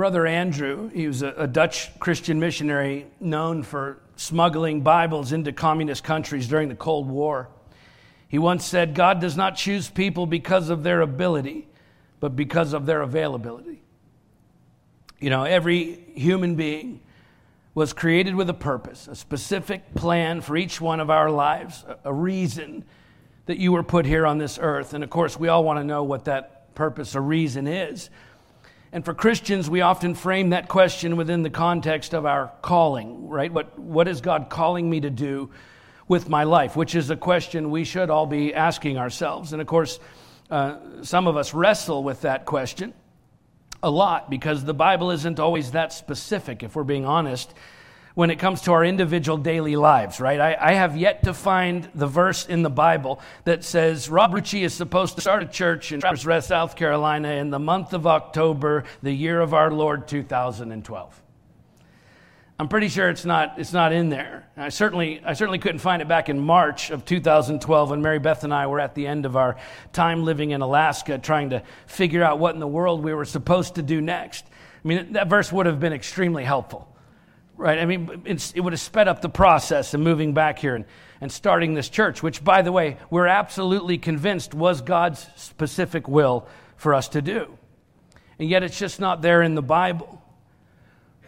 Brother Andrew, he was a, a, Dutch Christian missionary known for smuggling Bibles into communist countries during the Cold War. He once said, God does not choose people because of their ability, but because of their availability. You know, every human being was created with a purpose, a specific plan for each one of our lives, a reason that you were put here on this earth. And of course, we all want to know what that purpose or reason is. And for Christians, we often frame that question within the context of our calling, right? What, what is God calling me to do with my life? Which is a question we should all be asking ourselves. And of course, uh, some of us wrestle with that question a lot because the Bible isn't always that specific, if we're being honest when it comes to our individual daily lives, right? I, I, have yet to find the verse in the Bible that says Rob Ritchie is supposed to start a church in Travelers Rest, South Carolina in the month of October, the year of our Lord 2012. I'm pretty sure it's not, it's not in there. I certainly, I certainly couldn't find it back in March of 2012 when Mary Beth and I were at the end of our time living in Alaska trying to figure out what in the world we were supposed to do next. I mean, that verse would have been extremely helpful right? I mean, it would have sped up the process of moving back here and, and starting this church, which, by the way, we're absolutely convinced was God's specific will for us to do. And yet it's just not there in the Bible.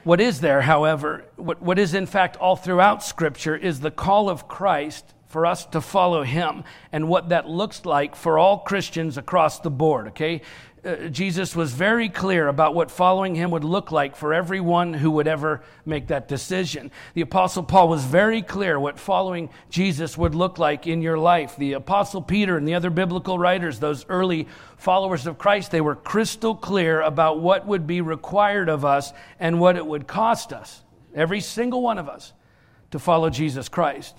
What is there, however, what, what is in fact all throughout Scripture is the call of Christ for us to follow him and what that looks like for all Christians across the board, okay? Uh, Jesus was very clear about what following him would look like for everyone who would ever make that decision. The Apostle Paul was very clear what following Jesus would look like in your life. The Apostle Peter and the other biblical writers, those early followers of Christ, they were crystal clear about what would be required of us and what it would cost us, every single one of us, to follow Jesus Christ.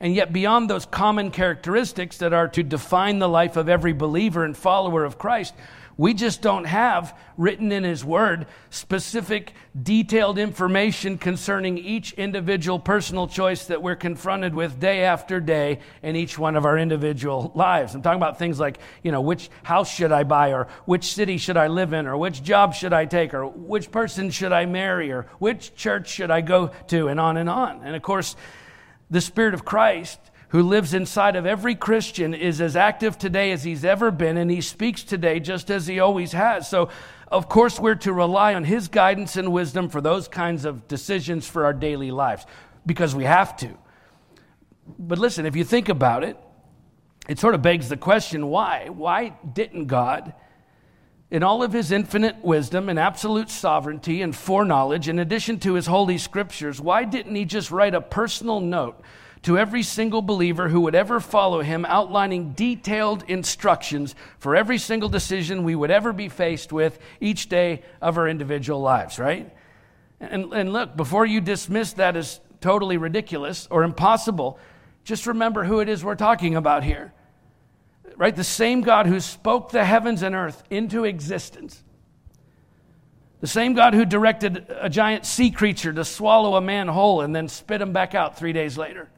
And yet, beyond those common characteristics that are to define the life of every believer and follower of Christ, we just don't have written in His Word specific, detailed information concerning each individual personal choice that we're confronted with day after day in each one of our individual lives. I'm talking about things like, you know, which house should I buy, or which city should I live in, or which job should I take, or which person should I marry, or which church should I go to, and on and on. And of course, the Spirit of Christ who lives inside of every Christian is as active today as he's ever been, and he speaks today just as he always has. So, of course, we're to rely on his guidance and wisdom for those kinds of decisions for our daily lives because we have to. But listen, if you think about it, it sort of begs the question why? Why didn't God, in all of his infinite wisdom and absolute sovereignty and foreknowledge, in addition to his holy scriptures, why didn't he just write a personal note? To every single believer who would ever follow him, outlining detailed instructions for every single decision we would ever be faced with each day of our individual lives, right? And, and look, before you dismiss that as totally ridiculous or impossible, just remember who it is we're talking about here. Right? The same God who spoke the heavens and earth into existence. The same God who directed a giant sea creature to swallow a man whole and then spit him back out three days later.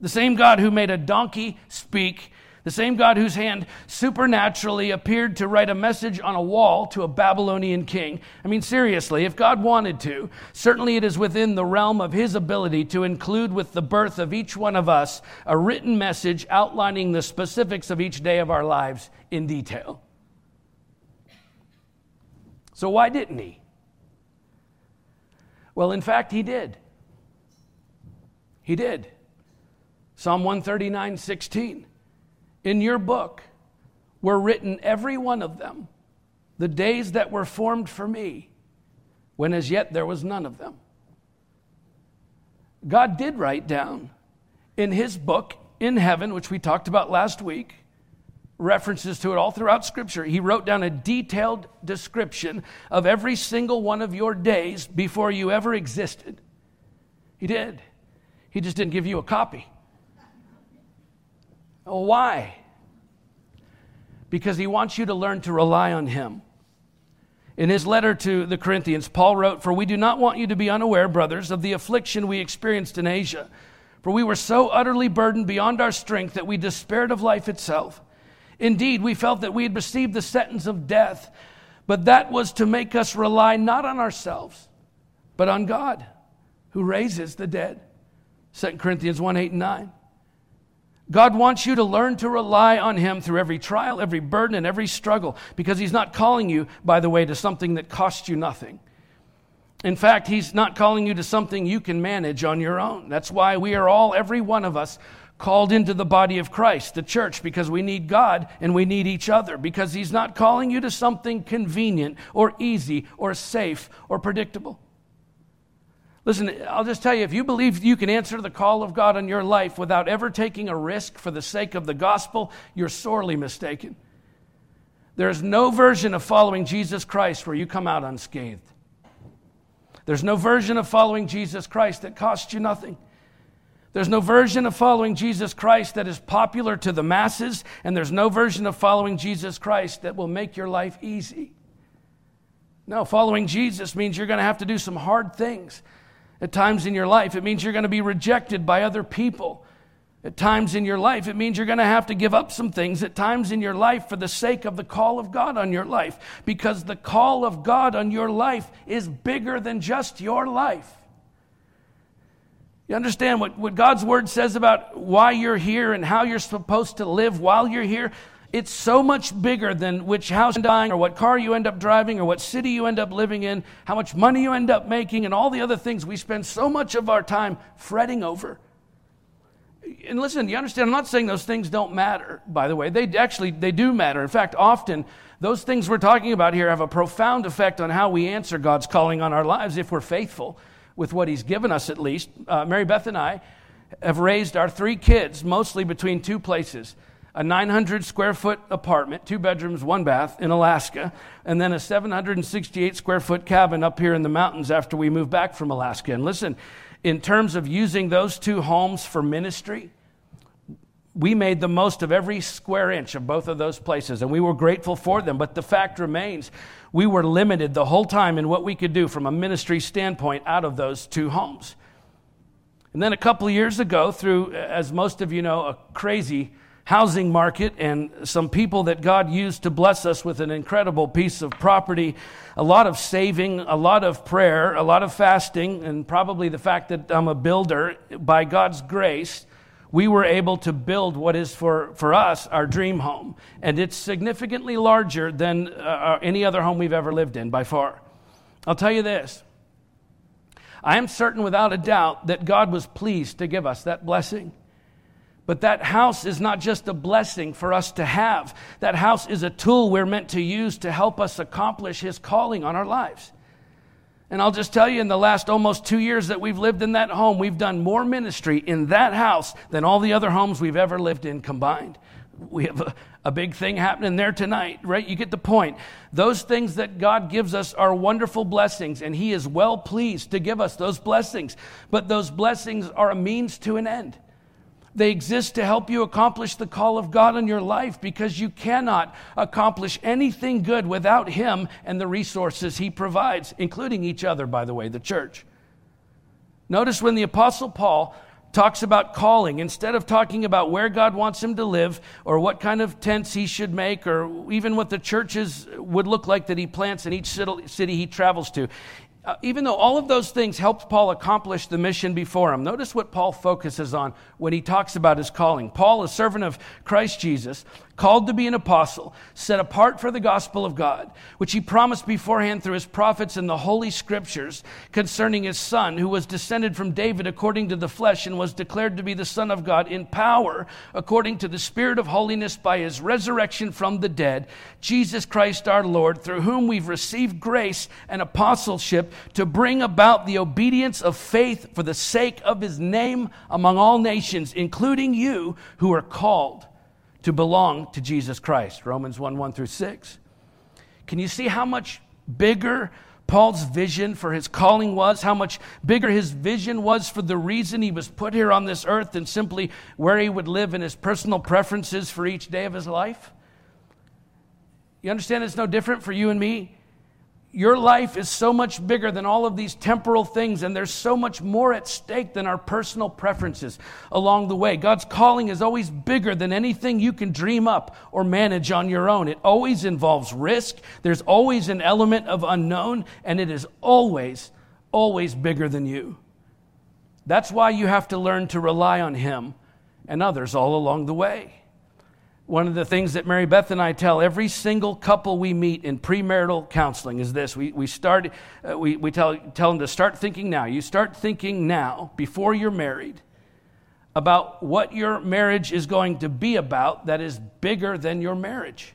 The same God who made a donkey speak, the same God whose hand supernaturally appeared to write a message on a wall to a Babylonian king. I mean, seriously, if God wanted to, certainly it is within the realm of his ability to include with the birth of each one of us a written message outlining the specifics of each day of our lives in detail. So, why didn't he? Well, in fact, he did. He did. Psalm 139 16. In your book were written every one of them, the days that were formed for me, when as yet there was none of them. God did write down in his book in heaven, which we talked about last week, references to it all throughout Scripture. He wrote down a detailed description of every single one of your days before you ever existed. He did. He just didn't give you a copy. Oh, why? Because he wants you to learn to rely on him. In his letter to the Corinthians, Paul wrote, For we do not want you to be unaware, brothers, of the affliction we experienced in Asia. For we were so utterly burdened beyond our strength that we despaired of life itself. Indeed, we felt that we had received the sentence of death. But that was to make us rely not on ourselves, but on God who raises the dead. 2 Corinthians 1 8 and 9. God wants you to learn to rely on Him through every trial, every burden, and every struggle because He's not calling you, by the way, to something that costs you nothing. In fact, He's not calling you to something you can manage on your own. That's why we are all, every one of us, called into the body of Christ, the church, because we need God and we need each other, because He's not calling you to something convenient or easy or safe or predictable. Listen, I'll just tell you if you believe you can answer the call of God on your life without ever taking a risk for the sake of the gospel, you're sorely mistaken. There's no version of following Jesus Christ where you come out unscathed. There's no version of following Jesus Christ that costs you nothing. There's no version of following Jesus Christ that is popular to the masses, and there's no version of following Jesus Christ that will make your life easy. No, following Jesus means you're going to have to do some hard things at times in your life. It means you're going to be rejected by other people. At times in your life, it means you're going to have to give up some things at times in your life for the sake of the call of God on your life. Because the call of God on your life is bigger than just your life. You understand what, what God's word says about why you're here and how you're supposed to live while you're here? It's so much bigger than which house you're dying or what car you end up driving or what city you end up living in, how much money you end up making, and all the other things we spend so much of our time fretting over. And listen, you understand, I'm not saying those things don't matter, by the way. They actually they do matter. In fact, often those things we're talking about here have a profound effect on how we answer God's calling on our lives if we're faithful with what He's given us, at least. Uh, Mary Beth and I have raised our three kids mostly between two places a 900 square foot apartment, two bedrooms, one bath in Alaska, and then a 768 square foot cabin up here in the mountains after we moved back from Alaska. And listen, in terms of using those two homes for ministry, we made the most of every square inch of both of those places, and we were grateful for them. But the fact remains, we were limited the whole time in what we could do from a ministry standpoint out of those two homes. And then a couple years ago, through, as most of you know, a crazy housing market and some people that God used to bless us with an incredible piece of property, a lot of saving, a lot of prayer, a lot of fasting, and probably the fact that I'm a builder, by God's grace, we were able to build what is for, for us our dream home. And it's significantly larger than uh, uh, any other home we've ever lived in by far. I'll tell you this I am certain without a doubt that God was pleased to give us that blessing. But that house is not just a blessing for us to have. That house is a tool we're meant to use to help us accomplish His calling on our lives. And I'll just tell you, in the last almost two years that we've lived in that home, we've done more ministry in that house than all the other homes we've ever lived in combined. We have a, a, big thing happening there tonight, right? You get the point. Those things that God gives us are wonderful blessings, and He is well pleased to give us those blessings. But those blessings are a means to an end. They exist to help you accomplish the call of God in your life because you cannot accomplish anything good without Him and the resources He provides, including each other, by the way, the church. Notice when the Apostle Paul talks about calling, instead of talking about where God wants him to live or what kind of tents he should make or even what the churches would look like that he plants in each city he travels to, uh, even though all of those things helped Paul accomplish the mission before him, notice what Paul focuses on when he talks about his calling. Paul, a servant of Christ Jesus, called to be an apostle, set apart for the gospel of God, which he promised beforehand through his prophets in the holy scriptures concerning his son, who was descended from David according to the flesh and was declared to be the Son of God in power according to the Spirit of holiness by his resurrection from the dead, Jesus Christ our Lord, through whom we've received grace and apostleship to bring about the obedience of faith for the sake of his name among all nations, including you who are called to belong to Jesus Christ. Romans 1 1 through 6. Can you see how much bigger Paul's vision for his calling was, how much bigger his vision was for the reason he was put here on this earth than simply where he would live and his personal preferences for each day of his life? You understand it's no different for you and me? Your life is so much bigger than all of these temporal things, and there's so much more at stake than our personal preferences along the way. God's calling is always bigger than anything you can dream up or manage on your own. It always involves risk, there's always an element of unknown, and it is always, always bigger than you. That's why you have to learn to rely on Him and others all along the way. One of the things that Mary Beth and I tell every single couple we meet in premarital counseling is this. We, we, start, uh, we, we tell, tell them to start thinking now. You start thinking now, before you're married, about what your marriage is going to be about that is bigger than your marriage.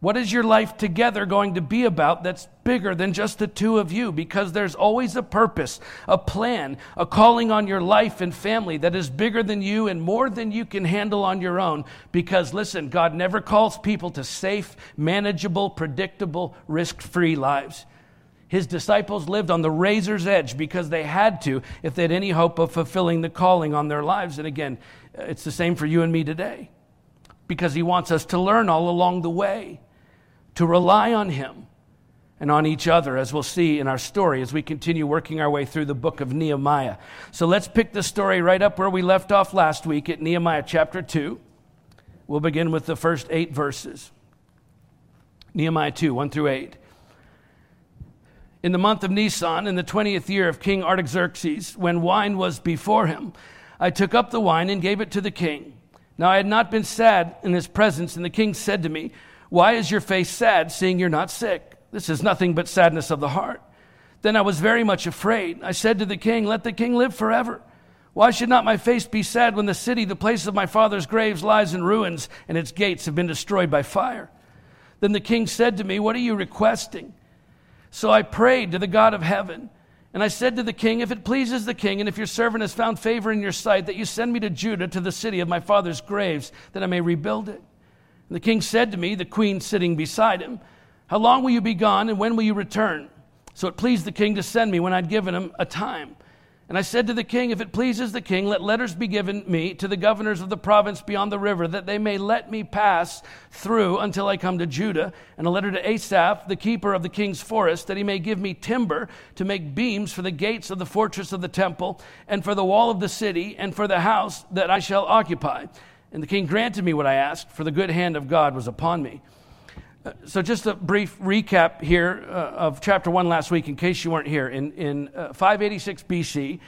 What is your life together going to be about that's bigger than just the two of you? Because there's always a purpose, a plan, a calling on your life and family that is bigger than you and more than you can handle on your own. Because listen, God never calls people to safe, manageable, predictable, risk free lives. His disciples lived on the razor's edge because they had to if they had any hope of fulfilling the calling on their lives. And again, it's the same for you and me today because He wants us to learn all along the way to rely on Him and on each other, as we'll see in our story as we continue working our way through the book of Nehemiah. So let's pick the story right up where we left off last week at Nehemiah chapter 2. We'll begin with the first eight verses. Nehemiah 2, 1 through 8. In the month of Nisan, in the 20th year of King Artaxerxes, when wine was before him, I took up the wine and gave it to the king. Now I had not been sad in his presence, and the king said to me, why is your face sad, seeing you're not sick? This is nothing but sadness of the heart. Then I was very much afraid. I said to the king, Let the king live forever. Why should not my face be sad when the city, the place of my father's graves, lies in ruins and its gates have been destroyed by fire? Then the king said to me, What are you requesting? So I prayed to the God of heaven. And I said to the king, If it pleases the king, and if your servant has found favor in your sight, that you send me to Judah, to the city of my father's graves, that I may rebuild it. And the king said to me, the queen sitting beside him, How long will you be gone, and when will you return? So it pleased the king to send me when I'd given him a time. And I said to the king, If it pleases the king, let letters be given me to the governors of the province beyond the river, that they may let me pass through until I come to Judah. And a letter to Asaph, the keeper of the king's forest, that he may give me timber to make beams for the gates of the fortress of the temple, and for the wall of the city, and for the house that I shall occupy. And the king granted me what I asked, for the good hand of God was upon me. Uh, so, just a brief recap here uh, of chapter 1 last week, in case you weren't here. In, in uh, 586 BC,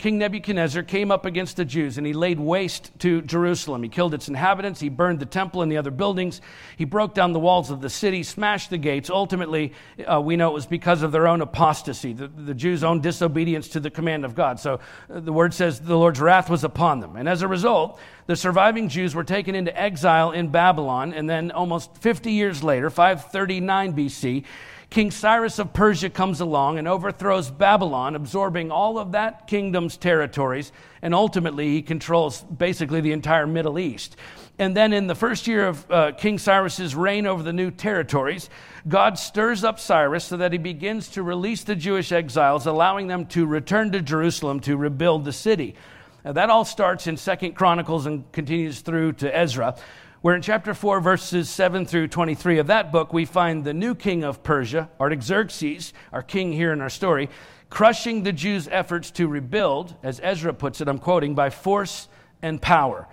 King Nebuchadnezzar came up against the Jews and he laid waste to Jerusalem. He killed its inhabitants, he burned the temple and the other buildings, he broke down the walls of the city, smashed the gates. Ultimately, uh, we know it was because of their own apostasy, the, the Jews' own disobedience to the command of God. So uh, the word says the Lord's wrath was upon them. And as a result, the surviving Jews were taken into exile in Babylon, and then almost 50 years later, 539 BC, King Cyrus of Persia comes along and overthrows Babylon, absorbing all of that kingdom's territories, and ultimately he controls basically the entire Middle East. And then in the first year of uh, King Cyrus's reign over the new territories, God stirs up Cyrus so that he begins to release the Jewish exiles, allowing them to return to Jerusalem to rebuild the city. Now, that all starts in Second Chronicles and continues through to Ezra where in chapter 4, verses 7 through 23 of that book, we find the new king of Persia, Artaxerxes, our king here in our story, crushing the Jews' efforts to rebuild, as Ezra puts it, I'm quoting, by force and power.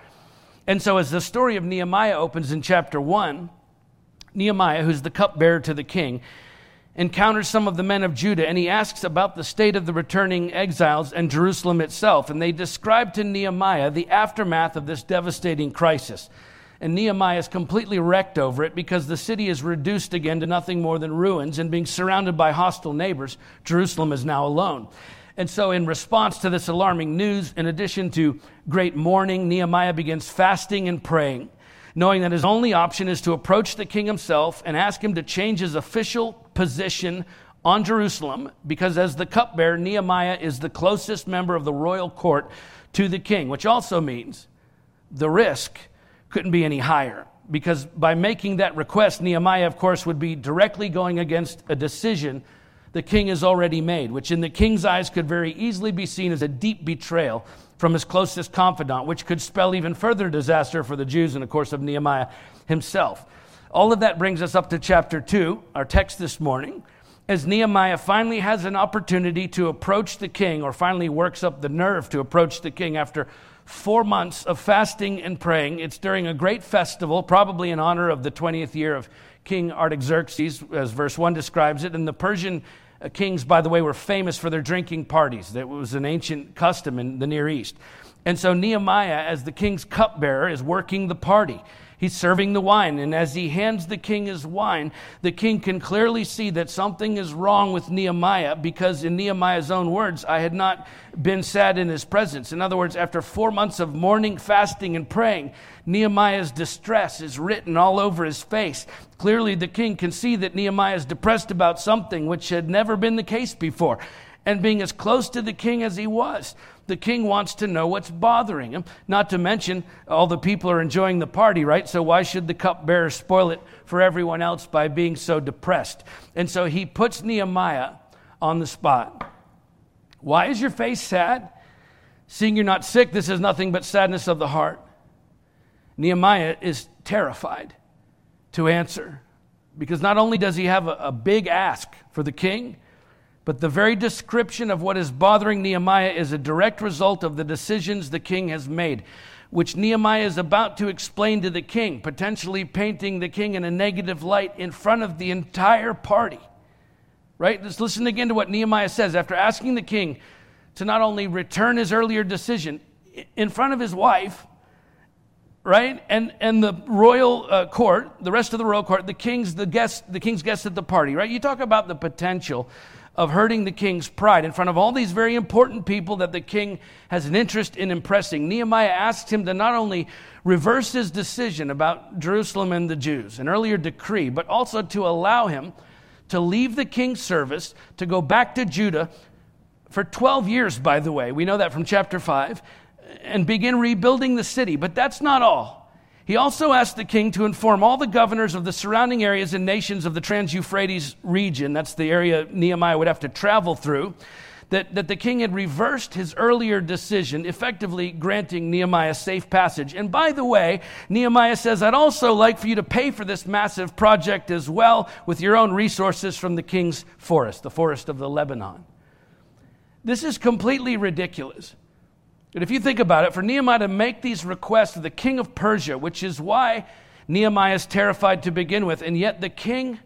And so, as the story of Nehemiah opens in chapter 1, Nehemiah, who's the cupbearer to the king, encounters some of the men of Judah and he asks about the state of the returning exiles and Jerusalem itself. And they describe to Nehemiah the aftermath of this devastating crisis and Nehemiah is completely wrecked over it because the city is reduced again to nothing more than ruins and being surrounded by hostile neighbors, Jerusalem is now alone. And so, in response to this alarming news, in addition to great mourning, Nehemiah begins fasting and praying, knowing that his only option is to approach the king himself and ask him to change his official position on Jerusalem, because as the cupbearer, Nehemiah is the closest member of the royal court to the king, which also means the risk couldn't be any higher. Because by making that request, Nehemiah, of course, would be directly going against a decision the king has already made, which in the king's eyes could very easily be seen as a deep betrayal from his closest confidant, which could spell even further disaster for the Jews and, of course, of Nehemiah himself. All of that brings us up to chapter 2, our text this morning. as Nehemiah finally has an opportunity to approach the king, or finally works up the nerve to approach the king after four months of fasting and praying. It's during a great festival, probably in honor of the 20th year of King Artaxerxes, as verse 1 describes it. And the Persian uh, kings, by the way, were famous for their drinking parties. That was an ancient custom in the Near East. And so Nehemiah, as the king's cupbearer, is working the party. He's serving the wine, and as he hands the king his wine, the king can clearly see that something is wrong with Nehemiah because, in Nehemiah's own words, I had not been sad in his presence. In other words, after four months of mourning, fasting, and praying, Nehemiah's distress is written all over his face. Clearly, the king can see that Nehemiah is depressed about something which had never been the case before. And being as close to the king as he was, the king wants to know what's bothering him. Not to mention, all the people are enjoying the party, right? So why should the cupbearer spoil it for everyone else by being so depressed? And so he puts Nehemiah on the spot. Why is your face sad? Seeing you're not sick, this is nothing but sadness of the heart. Nehemiah is terrified to answer because not only does he have a, a big ask for the king, but the very description of what is bothering Nehemiah is a direct result of the decisions the king has made, which Nehemiah is about to explain to the king, potentially painting the king in a negative light in front of the entire party. Right? Let's listen again to what Nehemiah says after asking the king to not only return his earlier decision in front of his wife, right? And and the royal uh, court, the rest of the royal court, the king's the guest, the king's guest at the party, right? You talk about the potential of hurting the king's pride in front of all these very important people that the king has an interest in impressing. Nehemiah asks him to not only reverse his decision about Jerusalem and the Jews, an earlier decree, but also to allow him to leave the king's service, to go back to Judah for 12 years, by the way. We know that from chapter 5, and begin rebuilding the city. But that's not all. He also asked the king to inform all the governors of the surrounding areas and nations of the Trans Euphrates region, that's the area Nehemiah would have to travel through, that, that the king had reversed his earlier decision, effectively granting Nehemiah safe passage. And by the way, Nehemiah says, I'd also like for you to pay for this massive project as well with your own resources from the king's forest, the forest of the Lebanon. This is completely ridiculous. But if you think about it, for Nehemiah to make these requests to the king of Persia, which is why Nehemiah is terrified to begin with, and yet the king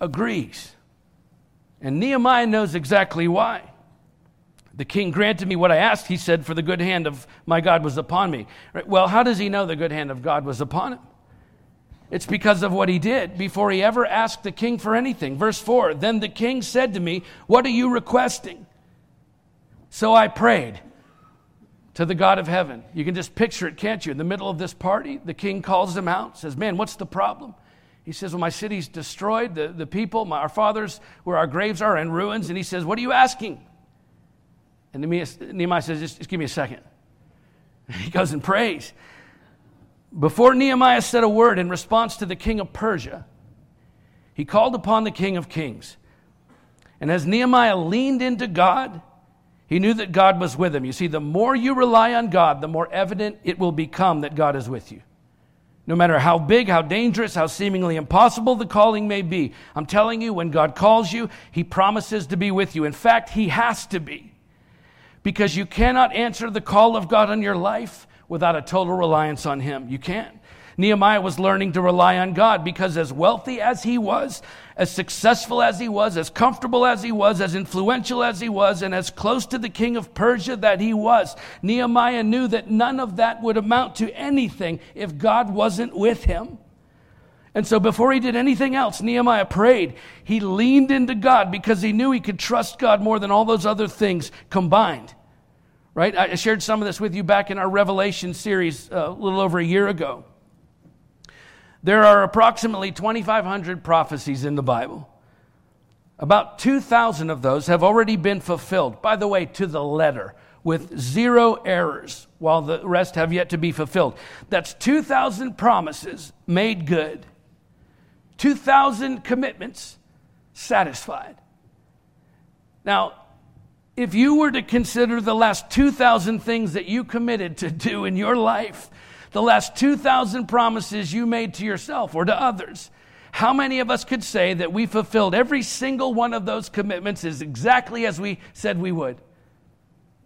agrees. And Nehemiah knows exactly why. The king granted me what I asked, he said, for the good hand of my God was upon me. Right? Well, how does he know the good hand of God was upon him? It's because of what he did before he ever asked the king for anything. Verse 4 Then the king said to me, What are you requesting? So I prayed to the God of heaven. You can just picture it, can't you? In the middle of this party, the king calls him out, says, Man, what's the problem? He says, Well, my city's destroyed. The, the people, my, our fathers, where our graves are, in ruins. And he says, What are you asking? And Nehemiah says, Just, just give me a second. He goes and prays. Before Nehemiah said a word in response to the king of Persia, he called upon the king of kings. And as Nehemiah leaned into God, he knew that God was with him. You see, the more you rely on God, the more evident it will become that God is with you. No matter how big, how dangerous, how seemingly impossible the calling may be, I'm telling you, when God calls you, He promises to be with you. In fact, He has to be. Because you cannot answer the call of God on your life without a total reliance on Him. You can't. Nehemiah was learning to rely on God because, as wealthy as he was, as successful as he was, as comfortable as he was, as influential as he was, and as close to the king of Persia that he was, Nehemiah knew that none of that would amount to anything if God wasn't with him. And so, before he did anything else, Nehemiah prayed. He leaned into God because he knew he could trust God more than all those other things combined. Right? I shared some of this with you back in our Revelation series uh, a little over a year ago. There are approximately 2,500 prophecies in the Bible. About 2,000 of those have already been fulfilled, by the way, to the letter, with zero errors, while the rest have yet to be fulfilled. That's 2,000 promises made good, 2,000 commitments satisfied. Now, if you were to consider the last 2,000 things that you committed to do in your life, the last 2,000 promises you made to yourself or to others, how many of us could say that we fulfilled every single one of those commitments as exactly as we said we would?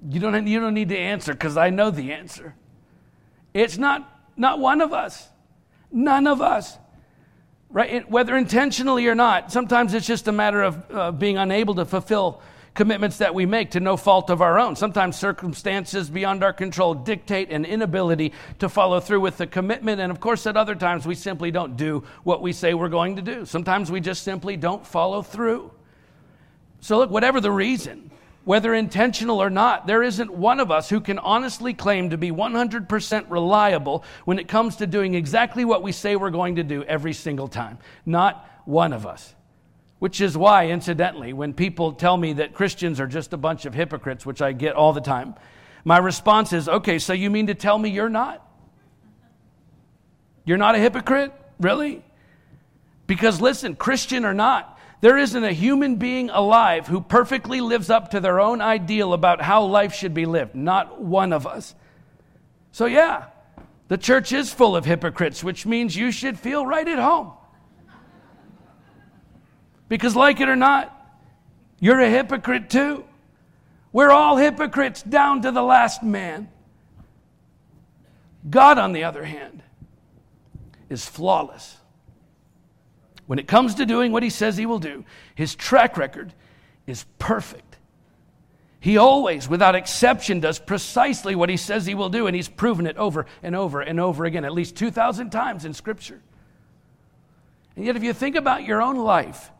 You don't, you don't need to answer because I know the answer. It's not, not one of us. None of us. Right? Whether intentionally or not, sometimes it's just a matter of uh, being unable to fulfill commitments that we make to no fault of our own. Sometimes circumstances beyond our control dictate an inability to follow through with the commitment. And of course, at other times, we simply don't do what we say we're going to do. Sometimes we just simply don't follow through. So, look, whatever the reason, whether intentional or not, there isn't one of us who can honestly claim to be 100% reliable when it comes to doing exactly what we say we're going to do every single time. Not one of us. Which is why, incidentally, when people tell me that Christians are just a bunch of hypocrites, which I get all the time, my response is okay, so you mean to tell me you're not? You're not a hypocrite? Really? Because listen, Christian or not, there isn't a human being alive who perfectly lives up to their own ideal about how life should be lived. Not one of us. So, yeah, the church is full of hypocrites, which means you should feel right at home. Because, like it or not, you're a hypocrite too. We're all hypocrites down to the last man. God, on the other hand, is flawless. When it comes to doing what he says he will do, his track record is perfect. He always, without exception, does precisely what he says he will do, and he's proven it over and over and over again, at least 2,000 times in Scripture. And yet, if you think about your own life,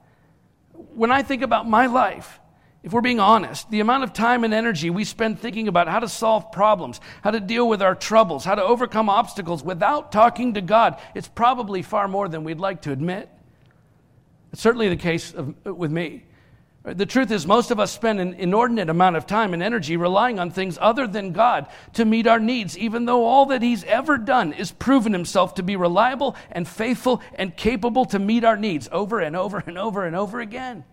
when I think about my life, if we're being honest, the amount of time and energy we spend thinking about how to solve problems, how to deal with our troubles, how to overcome obstacles without talking to God, it's probably far more than we'd like to admit. It's certainly the case of, with me. The truth is, most of us spend an inordinate amount of time and energy relying on things other than God to meet our needs, even though all that He's ever done is proven Himself to be reliable and faithful and capable to meet our needs over and over and over and over again.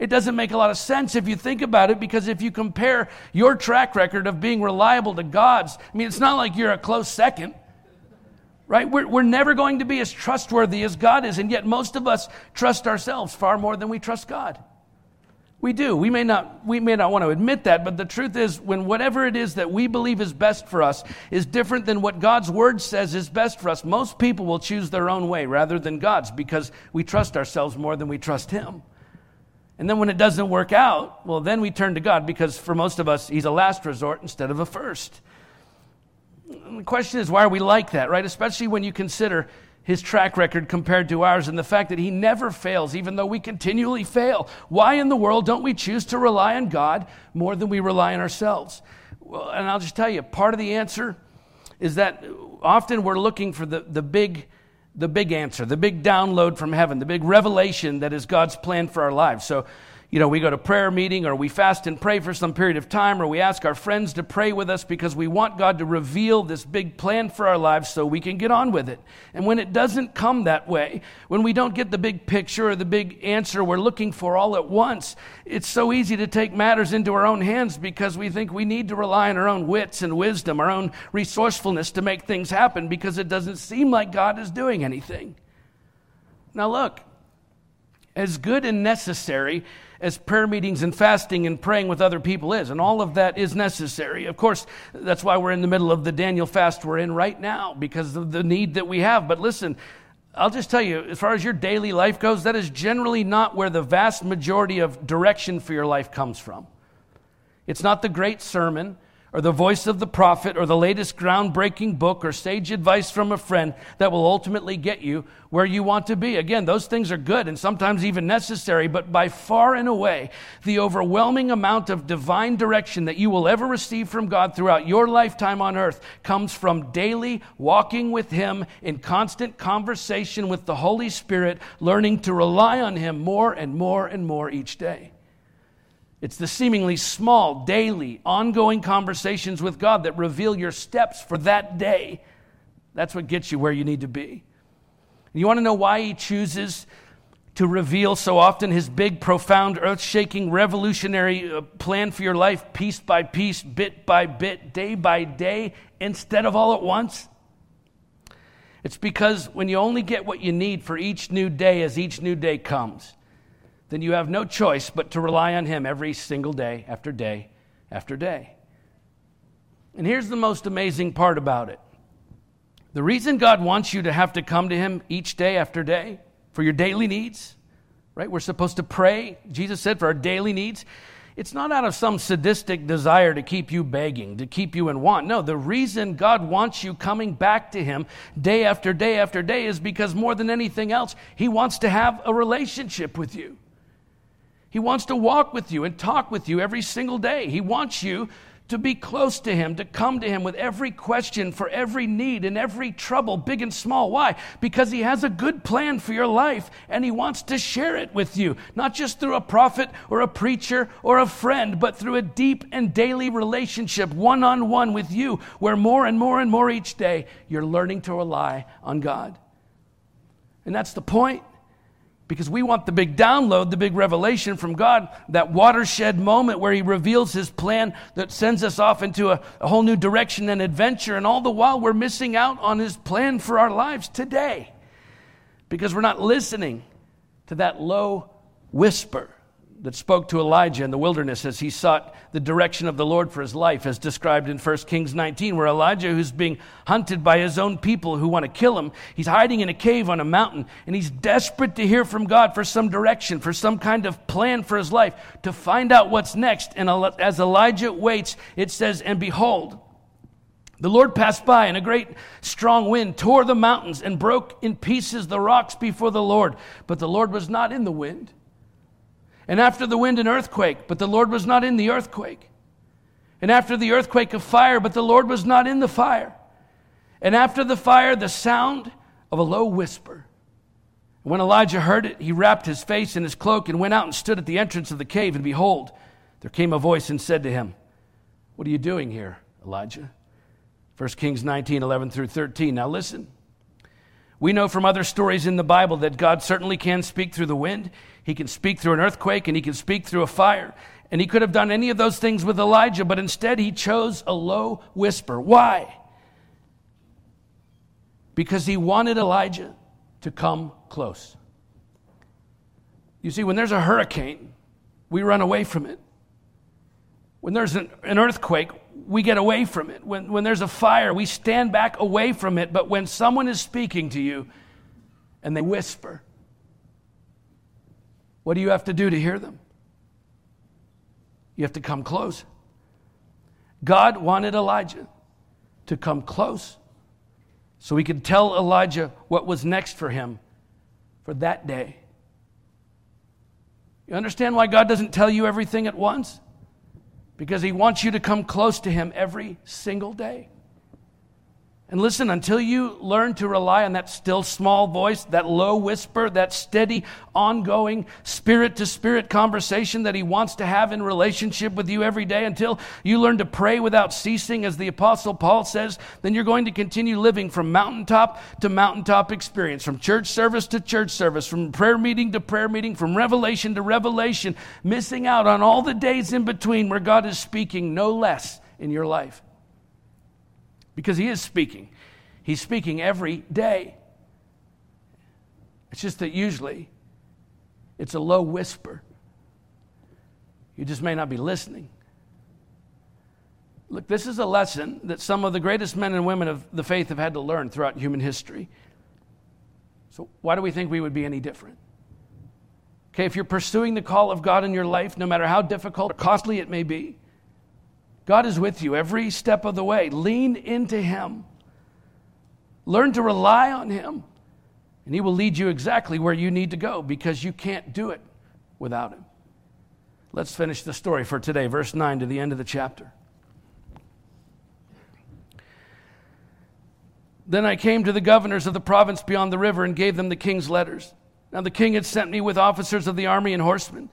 It doesn't make a lot of sense if you think about it because if you compare your track record of being reliable to God's, I mean, it's not like you're a close second right? We're, we're never going to be as trustworthy as God is, and yet most of us trust ourselves far more than we trust God. We do. We may not we may not want to admit that, but the truth is when whatever it is that we believe is best for us is different than what God's word says is best for us, most people will choose their own way rather than God's because we trust ourselves more than we trust him. And then when it doesn't work out, well then we turn to God because for most of us he's a last resort instead of a first. The question is why are we like that, right? Especially when you consider his track record compared to ours and the fact that he never fails, even though we continually fail. Why in the world don't we choose to rely on God more than we rely on ourselves? Well, and I'll just tell you, part of the answer is that often we're looking for the, the big the big answer, the big download from heaven, the big revelation that is God's plan for our lives. So you know, we go to prayer meeting or we fast and pray for some period of time or we ask our friends to pray with us because we want God to reveal this big plan for our lives so we can get on with it. And when it doesn't come that way, when we don't get the big picture or the big answer we're looking for all at once, it's so easy to take matters into our own hands because we think we need to rely on our own wits and wisdom, our own resourcefulness to make things happen because it doesn't seem like God is doing anything. Now, look, as good and necessary as prayer meetings and fasting and praying with other people is. And all of that is necessary. Of course, that's why we're in the middle of the Daniel fast we're in right now, because of the need that we have. But listen, I'll just tell you, as far as your daily life goes, that is generally not where the vast majority of direction for your life comes from. It's not the great sermon or the voice of the prophet or the latest groundbreaking book or sage advice from a friend that will ultimately get you where you want to be. Again, those things are good and sometimes even necessary, but by far and away, the overwhelming amount of divine direction that you will ever receive from God throughout your lifetime on earth comes from daily walking with Him in constant conversation with the Holy Spirit, learning to rely on Him more and more and more each day. It's the seemingly small, daily, ongoing conversations with God that reveal your steps for that day. That's what gets you where you need to be. You want to know why He chooses to reveal so often His big, profound, earth shaking, revolutionary uh, plan for your life, piece by piece, bit by bit, day by day, instead of all at once? It's because when you only get what you need for each new day as each new day comes, then you have no choice but to rely on Him every single day after day after day. And here's the most amazing part about it the reason God wants you to have to come to Him each day after day for your daily needs, right? We're supposed to pray, Jesus said, for our daily needs. It's not out of some sadistic desire to keep you begging, to keep you in want. No, the reason God wants you coming back to Him day after day after day is because more than anything else, He wants to have a relationship with you. He wants to walk with you and talk with you every single day. He wants you to be close to Him, to come to Him with every question for every need and every trouble, big and small. Why? Because He has a good plan for your life and He wants to share it with you, not just through a prophet or a preacher or a friend, but through a deep and daily relationship, one on one with you, where more and more and more each day you're learning to rely on God. And that's the point because we want the big download, the big revelation from God, that watershed moment where He reveals His plan that sends us off into a, a, whole new direction and adventure. And all the while, we're missing out on His plan for our lives today because we're not listening to that low whisper that spoke to Elijah in the wilderness as he sought the direction of the Lord for his life, as described in 1 Kings 19, where Elijah, who's being hunted by his own people who want to kill him, he's hiding in a cave on a mountain, and he's desperate to hear from God for some direction, for some kind of plan for his life, to find out what's next. And as Elijah waits, it says, And behold, the Lord passed by, and a great strong wind tore the mountains and broke in pieces the rocks before the Lord. But the Lord was not in the wind. And after the wind, an earthquake, but the Lord was not in the earthquake. And after the earthquake, a fire, but the Lord was not in the fire. And after the fire, the sound of a low whisper. When Elijah heard it, he wrapped his face in his cloak and went out and stood at the entrance of the cave. And behold, there came a voice and said to him, What are you doing here, Elijah? 1 Kings 19, 11 through 13. Now listen. We know from other stories in the Bible that God certainly can speak through the wind. He can speak through an earthquake and he can speak through a fire. And he could have done any of those things with Elijah, but instead he chose a low whisper. Why? Because he wanted Elijah to come close. You see, when there's a hurricane, we run away from it. When there's an, earthquake, we get away from it. When, when there's a fire, we stand back away from it. But when someone is speaking to you and they whisper, what do you have to do to hear them? You have to come close. God wanted Elijah to come close so he could tell Elijah what was next for him for that day. You understand why God doesn't tell you everything at once? Because he wants you to come close to him every single day. And listen, until you learn to rely on that still small voice, that low whisper, that steady, ongoing, spirit to spirit conversation that He wants to have in relationship with you every day, until you learn to pray without ceasing, as the Apostle Paul says, then you're going to continue living from mountaintop to mountaintop experience, from church service to church service, from prayer meeting to prayer meeting, from revelation to revelation, missing out on all the days in between where God is speaking no less in your life because he is speaking. He's speaking every day. It's just that usually it's a low whisper. You just may not be listening. Look, this is a lesson that some of the greatest men and women of the faith have had to learn throughout human history. So, why do we think we would be any different? Okay, if you're pursuing the call of God in your life, no matter how difficult or costly it may be, God is with you every step of the way. Lean into Him. Learn to rely on Him, and He will lead you exactly where you need to go because you can't do it without Him. Let's finish the story for today, verse 9 to the end of the chapter. Then I came to the governors of the province beyond the river and gave them the king's letters. Now the king had sent me with officers of the army and horsemen.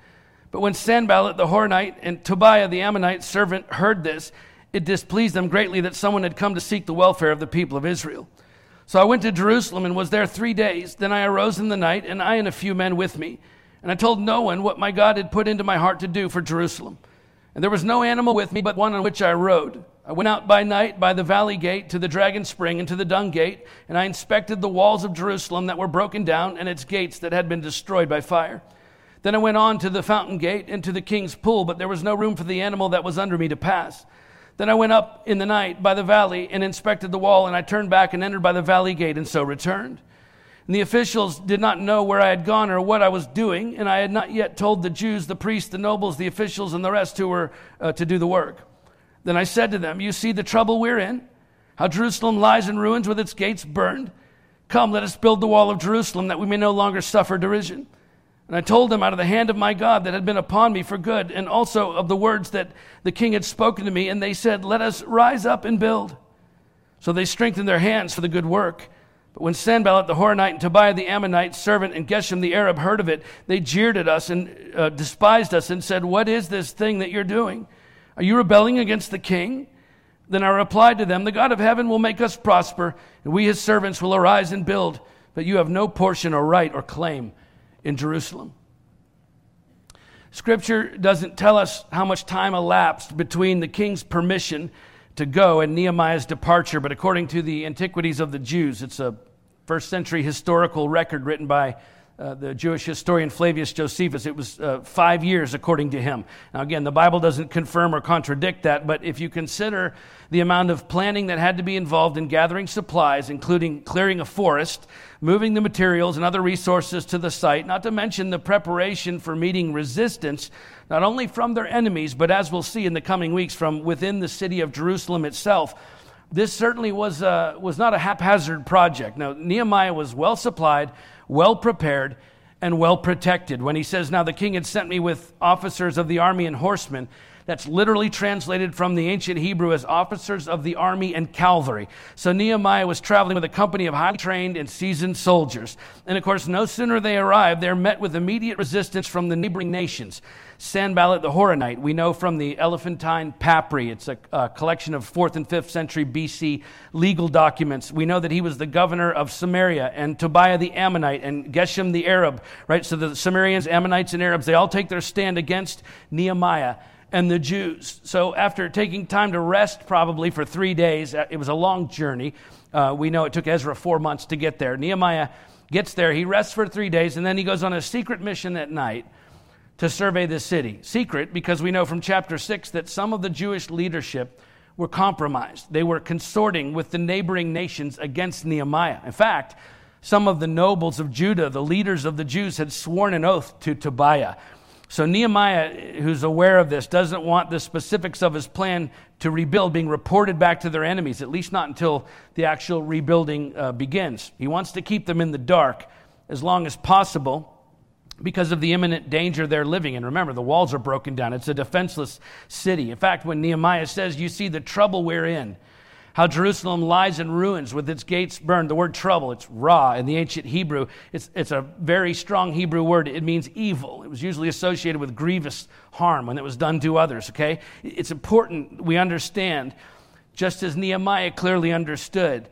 But when Sanballat the Horonite and Tobiah the Ammonite servant heard this, it displeased them greatly that someone had come to seek the welfare of the people of Israel. So I went to Jerusalem and was there three days. Then I arose in the night, and I and a few men with me. And I told no one what my God had put into my heart to do for Jerusalem. And there was no animal with me but one on which I rode. I went out by night by the valley gate to the dragon spring and to the dung gate, and I inspected the walls of Jerusalem that were broken down and its gates that had been destroyed by fire. Then I went on to the fountain gate and to the king's pool, but there was no room for the animal that was under me to pass. Then I went up in the night by the valley and inspected the wall, and I turned back and entered by the valley gate, and so returned. And the officials did not know where I had gone or what I was doing, and I had not yet told the Jews, the priests, the nobles, the officials, and the rest who were uh, to do the work. Then I said to them, You see the trouble we're in? How Jerusalem lies in ruins with its gates burned? Come, let us build the wall of Jerusalem that we may no longer suffer derision. And I told them out of the hand of my God that had been upon me for good, and also of the words that the king had spoken to me. And they said, Let us rise up and build. So they strengthened their hands for the good work. But when Sanballat the Horonite and Tobiah the Ammonite servant and Geshem the Arab heard of it, they jeered at us and uh, despised us and said, What is this thing that you're doing? Are you rebelling against the king? Then I replied to them, The God of heaven will make us prosper, and we his servants will arise and build, but you have no portion or right or claim in Jerusalem. Scripture doesn't tell us how much time elapsed between the king's permission to go and Nehemiah's departure, but according to the Antiquities of the Jews, it's a first century historical record written by uh, the Jewish historian Flavius Josephus. It was uh, five years, according to him. Now, again, the Bible doesn't confirm or contradict that, but if you consider the amount of planning that had to be involved in gathering supplies, including clearing a forest, moving the materials and other resources to the site, not to mention the preparation for meeting resistance, not only from their enemies, but as we'll see in the coming weeks, from within the city of Jerusalem itself this certainly was, uh, was not a haphazard project. Now, Nehemiah was well supplied, well prepared, and well protected. When he says, Now the king had sent me with officers of the army and horsemen, that's literally translated from the ancient Hebrew as officers of the army and cavalry. So Nehemiah was traveling with a company of highly trained and seasoned soldiers. And of course, no sooner they arrived, they're met with immediate resistance from the neighboring nations. Sanballat the Horonite, we know from the Elephantine Papyri. It's a, a, collection of 4th and 5th century BC legal documents. We know that he was the governor of Samaria, and Tobiah the Ammonite, and Geshem the Arab, right? So the Samarians, Ammonites, and Arabs, they all take their stand against Nehemiah and the Jews. So after taking time to rest, probably for three days, uh, it was a long journey. Uh, we know it took Ezra four months to get there. Nehemiah gets there, he rests for three days, and then he goes on a secret mission at night to survey the city. Secret because we know from chapter 6 that some of the Jewish leadership were compromised. They were consorting with the neighboring nations against Nehemiah. In fact, some of the nobles of Judah, the leaders of the Jews, had sworn an oath to Tobiah. So Nehemiah, who's aware of this, doesn't want the specifics of his plan to rebuild being reported back to their enemies, at least not until the actual rebuilding uh, begins. He wants to keep them in the dark as long as possible because of the imminent danger they're living in. Remember, the walls are broken down. It's a defenseless city. In fact, when Nehemiah says, You see the trouble we're in, how Jerusalem lies in ruins with its gates burned. The word trouble, it's ra in the ancient Hebrew. It's, it's a very strong Hebrew word. It means evil. It was usually associated with grievous harm when it was done to others, okay? It's important we understand, just as Nehemiah clearly understood,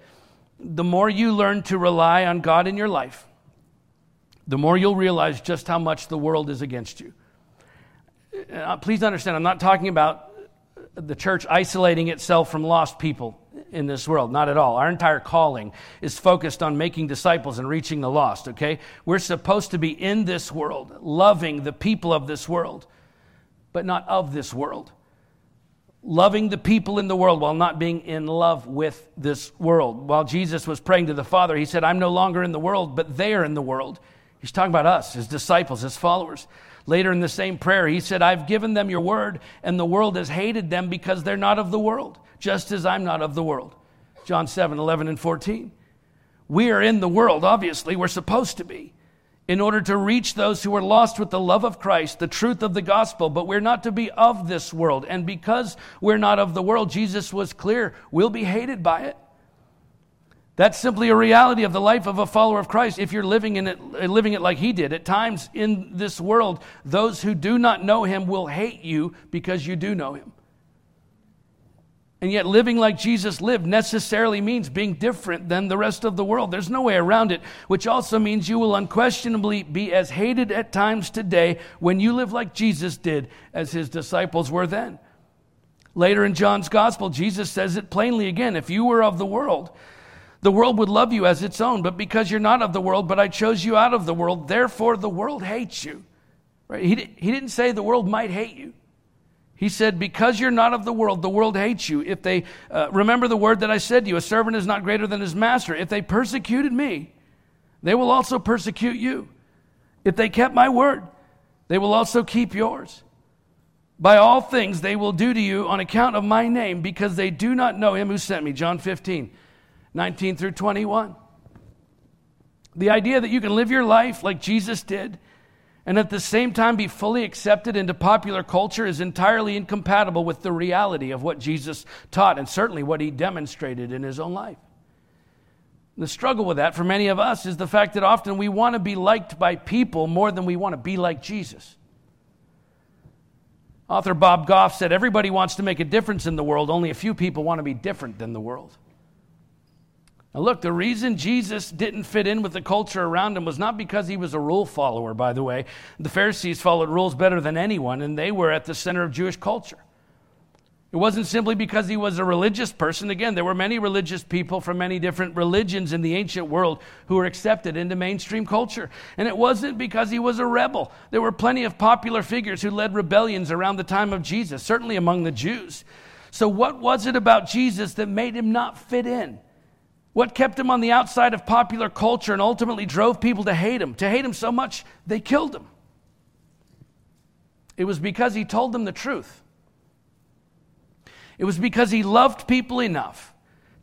the more you learn to rely on God in your life, the more you'll realize just how much the world is against you. Uh, please understand, I'm not talking about the church isolating itself from lost people in this world. Not at all. Our entire calling is focused on making disciples and reaching the lost, okay? We're supposed to be in this world, loving the people of this world, but not of this world. Loving the people in the world while not being in love with this world. While Jesus was praying to the Father, he said, I'm no longer in the world, but they are in the world. He's talking about us, his disciples, his followers. Later in the same prayer, he said, I've given them your word, and the world has hated them because they're not of the world, just as I'm not of the world. John 7, 11, and 14. We are in the world, obviously, we're supposed to be, in order to reach those who are lost with the love of Christ, the truth of the gospel, but we're not to be of this world. And because we're not of the world, Jesus was clear, we'll be hated by it. That's simply a reality of the life of a follower of Christ if you're living in it living it like he did. At times in this world, those who do not know him will hate you because you do know him. And yet living like Jesus lived necessarily means being different than the rest of the world. There's no way around it, which also means you will unquestionably be as hated at times today when you live like Jesus did as his disciples were then. Later in John's gospel, Jesus says it plainly again if you were of the world, the world would love you as its own, but because you're not of the world, but I chose you out of the world, therefore the world hates you. Right? He, he didn't say the world might hate you. He said, Because you're not of the world, the world hates you. If they, uh, remember the word that I said to you, a servant is not greater than his master. If they persecuted me, they will also persecute you. If they kept my word, they will also keep yours. By all things they will do to you on account of my name, because they do not know him who sent me. John 15, 19 through 21. The idea that you can live your life like Jesus did and at the same time be fully accepted into popular culture is entirely incompatible with the reality of what Jesus taught and certainly what he demonstrated in his own life. The struggle with that for many of us is the fact that often we want to be liked by people more than we want to be like Jesus. Author Bob Goff said, Everybody wants to make a difference in the world, only a few people want to be different than the world. Now, look, the reason Jesus didn't fit in with the culture around him was not because he was a rule follower, by the way. The Pharisees followed rules better than anyone, and they were at the center of Jewish culture. It wasn't simply because he was a religious person. Again, there were many religious people from many different religions in the ancient world who were accepted into mainstream culture. And it wasn't because he was a rebel. There were plenty of popular figures who led rebellions around the time of Jesus, certainly among the Jews. So, what was it about Jesus that made him not fit in? What kept him on the outside of popular culture and ultimately drove people to hate him, to hate him so much they killed him? It was because he told them the truth. It was because he loved people enough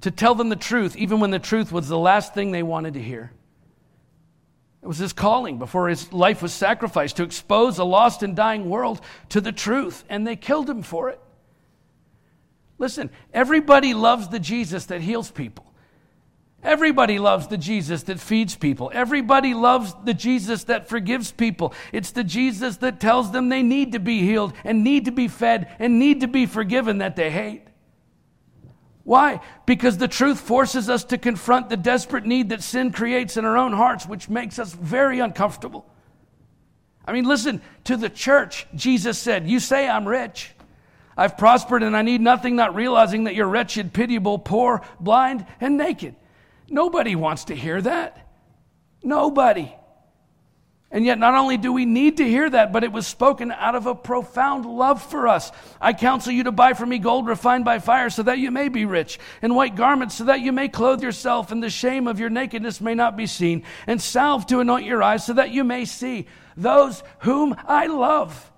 to tell them the truth, even when the truth was the last thing they wanted to hear. It was his calling before his life was sacrificed to expose a lost and dying world to the truth, and they killed him for it. Listen, everybody loves the Jesus that heals people. Everybody loves the Jesus that feeds people. Everybody loves the Jesus that forgives people. It's the Jesus that tells them they need to be healed and need to be fed and need to be forgiven that they hate. Why? Because the truth forces us to confront the desperate need that sin creates in our own hearts, which makes us very uncomfortable. I mean, listen, to the church, Jesus said, You say I'm rich. I've prospered and I need nothing, not realizing that you're wretched, pitiable, poor, blind, and naked. Nobody wants to hear that. Nobody. And yet, not only do we need to hear that, but it was spoken out of a profound love for us. I counsel you to buy from me gold refined by fire so that you may be rich, and white garments so that you may clothe yourself, and the shame of your nakedness may not be seen, and salve to anoint your eyes so that you may see. Those whom I love,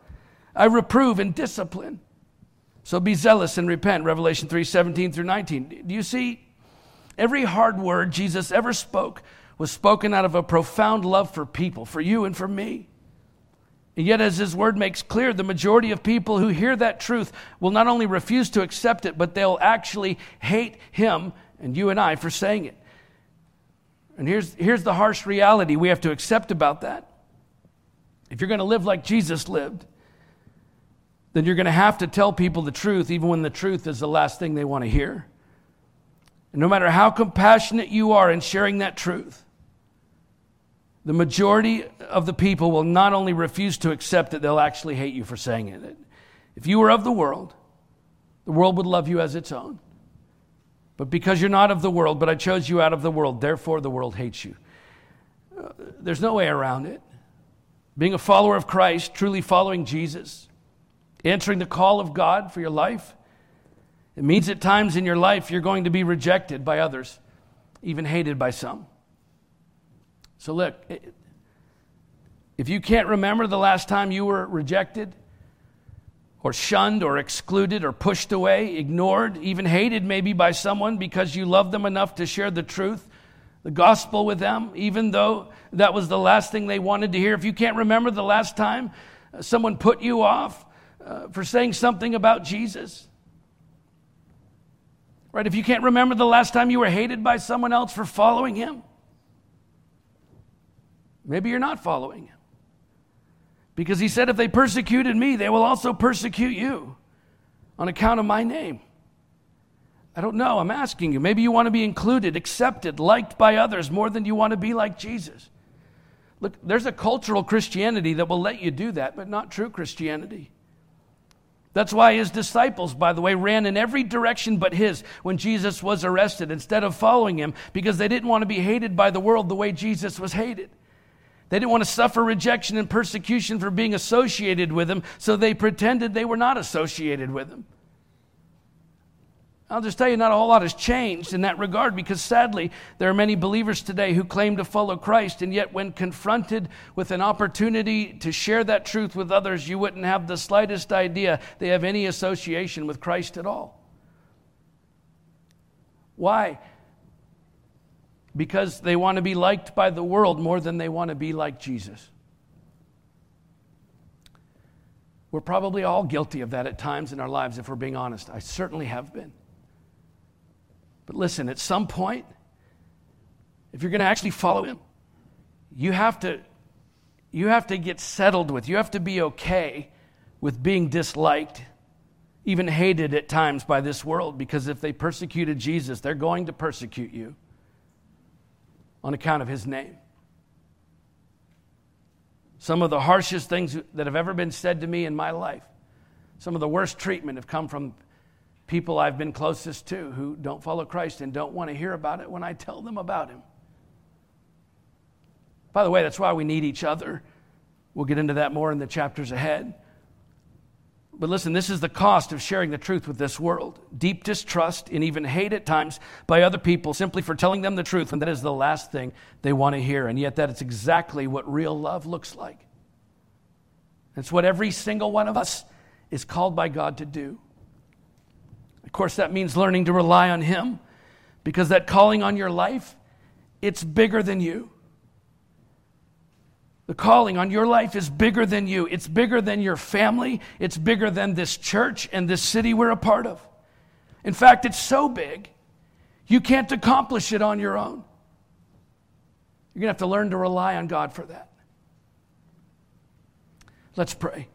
I reprove and discipline. So be zealous and repent. Revelation 3 17 through 19. Do you see? Every hard word Jesus ever spoke was spoken out of a profound love for people, for you and for me. And yet, as his word makes clear, the majority of people who hear that truth will not only refuse to accept it, but they'll actually hate him and you and I for saying it. And here's, here's the harsh reality we have to accept about that. If you're going to live like Jesus lived, then you're going to have to tell people the truth, even when the truth is the last thing they want to hear. No matter how compassionate you are in sharing that truth, the majority of the people will not only refuse to accept it, they'll actually hate you for saying it. If you were of the world, the world would love you as its own. But because you're not of the world, but I chose you out of the world, therefore the world hates you. Uh, there's no way around it. Being a follower of Christ, truly following Jesus, answering the call of God for your life, it means at times in your life you're going to be rejected by others, even hated by some. So, look, if you can't remember the last time you were rejected, or shunned, or excluded, or pushed away, ignored, even hated maybe by someone because you loved them enough to share the truth, the gospel with them, even though that was the last thing they wanted to hear. If you can't remember the last time someone put you off uh, for saying something about Jesus, Right? If you can't remember the last time you were hated by someone else for following him, maybe you're not following him. Because he said, if they persecuted me, they will also persecute you on account of my name. I don't know. I'm asking you. Maybe you want to be included, accepted, liked by others more than you want to be like Jesus. Look, there's a cultural Christianity that will let you do that, but not true Christianity. That's why his disciples, by the way, ran in every direction but his when Jesus was arrested instead of following him because they didn't want to be hated by the world the way Jesus was hated. They didn't want to suffer rejection and persecution for being associated with him, so they pretended they were not associated with him. I'll just tell you, not a whole lot has changed in that regard because sadly, there are many believers today who claim to follow Christ, and yet, when confronted with an opportunity to share that truth with others, you wouldn't have the slightest idea they have any association with Christ at all. Why? Because they want to be liked by the world more than they want to be like Jesus. We're probably all guilty of that at times in our lives, if we're being honest. I certainly have been. But listen, at some point, if you're going to actually follow him, you have to you have to get settled with. You have to be okay with being disliked, even hated at times by this world because if they persecuted Jesus, they're going to persecute you on account of his name. Some of the harshest things that have ever been said to me in my life, some of the worst treatment have come from people I've been closest to who don't follow Christ and don't want to hear about it when I tell them about Him. By the way, that's why we need each other. We'll get into that more in the chapters ahead. But listen, this is the cost of sharing the truth with this world. Deep distrust and even hate at times by other people simply for telling them the truth, and that is the last thing they want to hear. And yet, that is exactly what real love looks like. It's what every single one of us is called by God to do. Course, that means learning to rely on Him because that calling on your life, it's bigger than you. The calling on your life is bigger than you. It's bigger than your family. It's bigger than this church and this city we're a part of. In fact, it's so big, you can't accomplish it on your own. You're going to have to learn to rely on God for that. Let's pray.